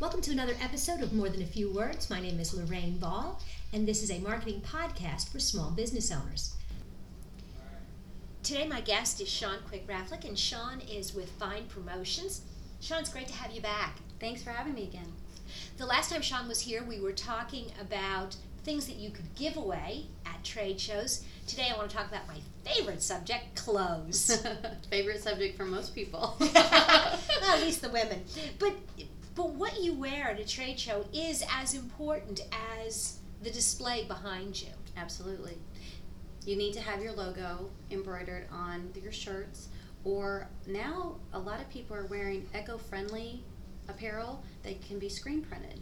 Welcome to another episode of More Than a Few Words. My name is Lorraine Ball, and this is a marketing podcast for small business owners. Today, my guest is Sean Quick Rafflick, and Sean is with Fine Promotions. Sean, it's great to have you back. Thanks for having me again. The last time Sean was here, we were talking about things that you could give away at trade shows. Today, I want to talk about my favorite subject clothes. favorite subject for most people. well, at least the women. But but what you wear at a trade show is as important as the display behind you. Absolutely. You need to have your logo embroidered on your shirts, or now a lot of people are wearing eco friendly apparel that can be screen printed.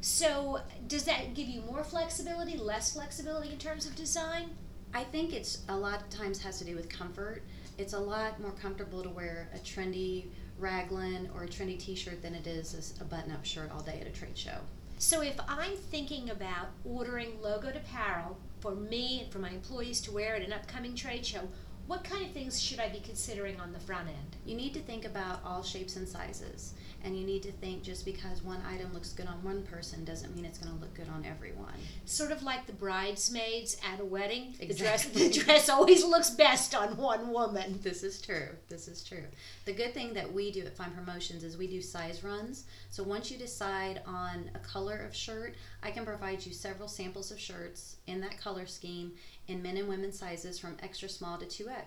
So, does that give you more flexibility, less flexibility in terms of design? I think it's a lot of times has to do with comfort. It's a lot more comfortable to wear a trendy raglan or a trendy t-shirt than it is a button-up shirt all day at a trade show. So if I'm thinking about ordering logoed apparel for me and for my employees to wear at an upcoming trade show, what kind of things should I be considering on the front end? You need to think about all shapes and sizes. And you need to think just because one item looks good on one person doesn't mean it's going to look good on everyone. Sort of like the bridesmaids at a wedding. Exactly. The dress, the dress always looks best on one woman. This is true. This is true. The good thing that we do at Fine Promotions is we do size runs. So once you decide on a color of shirt, I can provide you several samples of shirts in that color scheme in men and women sizes from extra small to 2X.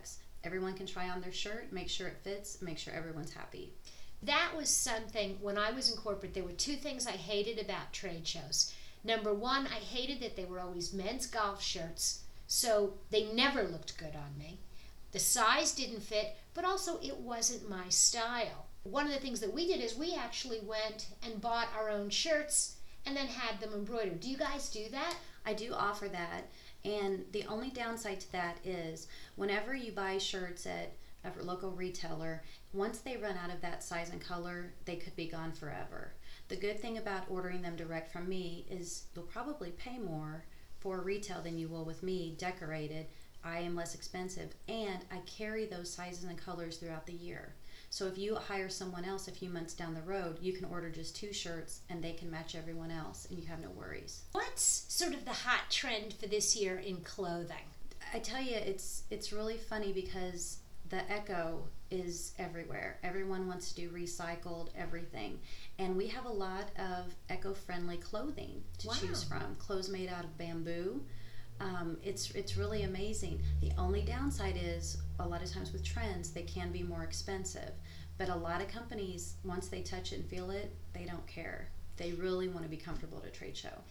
Everyone can try on their shirt, make sure it fits, make sure everyone's happy that was something when I was in corporate. There were two things I hated about trade shows. Number one, I hated that they were always men's golf shirts, so they never looked good on me. The size didn't fit, but also it wasn't my style. One of the things that we did is we actually went and bought our own shirts and then had them embroidered. Do you guys do that? I do offer that. And the only downside to that is whenever you buy shirts at a local retailer, once they run out of that size and color, they could be gone forever. The good thing about ordering them direct from me is you'll probably pay more for retail than you will with me decorated. I am less expensive and I carry those sizes and colors throughout the year. So if you hire someone else a few months down the road, you can order just two shirts and they can match everyone else and you have no worries. What's sort of the hot trend for this year in clothing? I tell you it's it's really funny because the echo is everywhere. Everyone wants to do recycled everything. And we have a lot of eco friendly clothing to wow. choose from. Clothes made out of bamboo. Um, it's it's really amazing. The only downside is a lot of times with trends they can be more expensive, but a lot of companies once they touch it and feel it, they don't care. They really want to be comfortable at a trade show.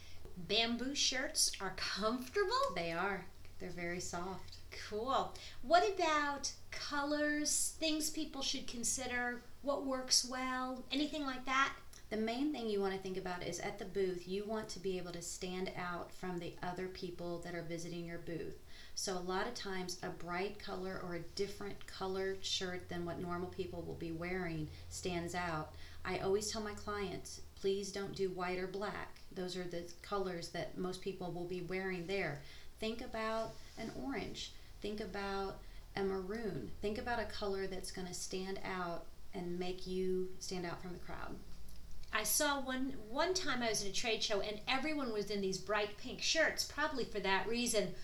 Bamboo shirts are comfortable. They are. They're very soft. Cool. What about colors, things people should consider, what works well, anything like that? The main thing you want to think about is at the booth, you want to be able to stand out from the other people that are visiting your booth. So, a lot of times, a bright color or a different colored shirt than what normal people will be wearing stands out. I always tell my clients, please don't do white or black. Those are the colors that most people will be wearing there. Think about an orange. Think about a maroon. Think about a color that's going to stand out and make you stand out from the crowd. I saw one one time I was at a trade show and everyone was in these bright pink shirts, probably for that reason.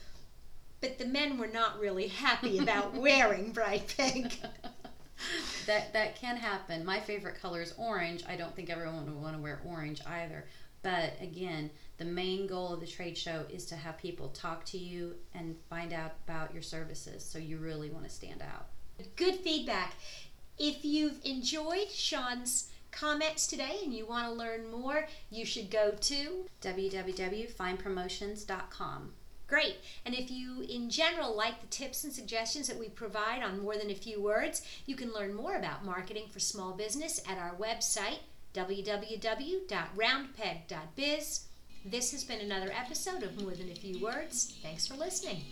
But the men were not really happy about wearing bright pink. that that can happen. My favorite color is orange. I don't think everyone would want to wear orange either. But again, the main goal of the trade show is to have people talk to you and find out about your services. So you really want to stand out. Good feedback. If you've enjoyed Sean's comments today and you want to learn more, you should go to www.finepromotions.com. Great. And if you, in general, like the tips and suggestions that we provide on more than a few words, you can learn more about marketing for small business at our website, www.roundpeg.biz. This has been another episode of More Than a Few Words. Thanks for listening.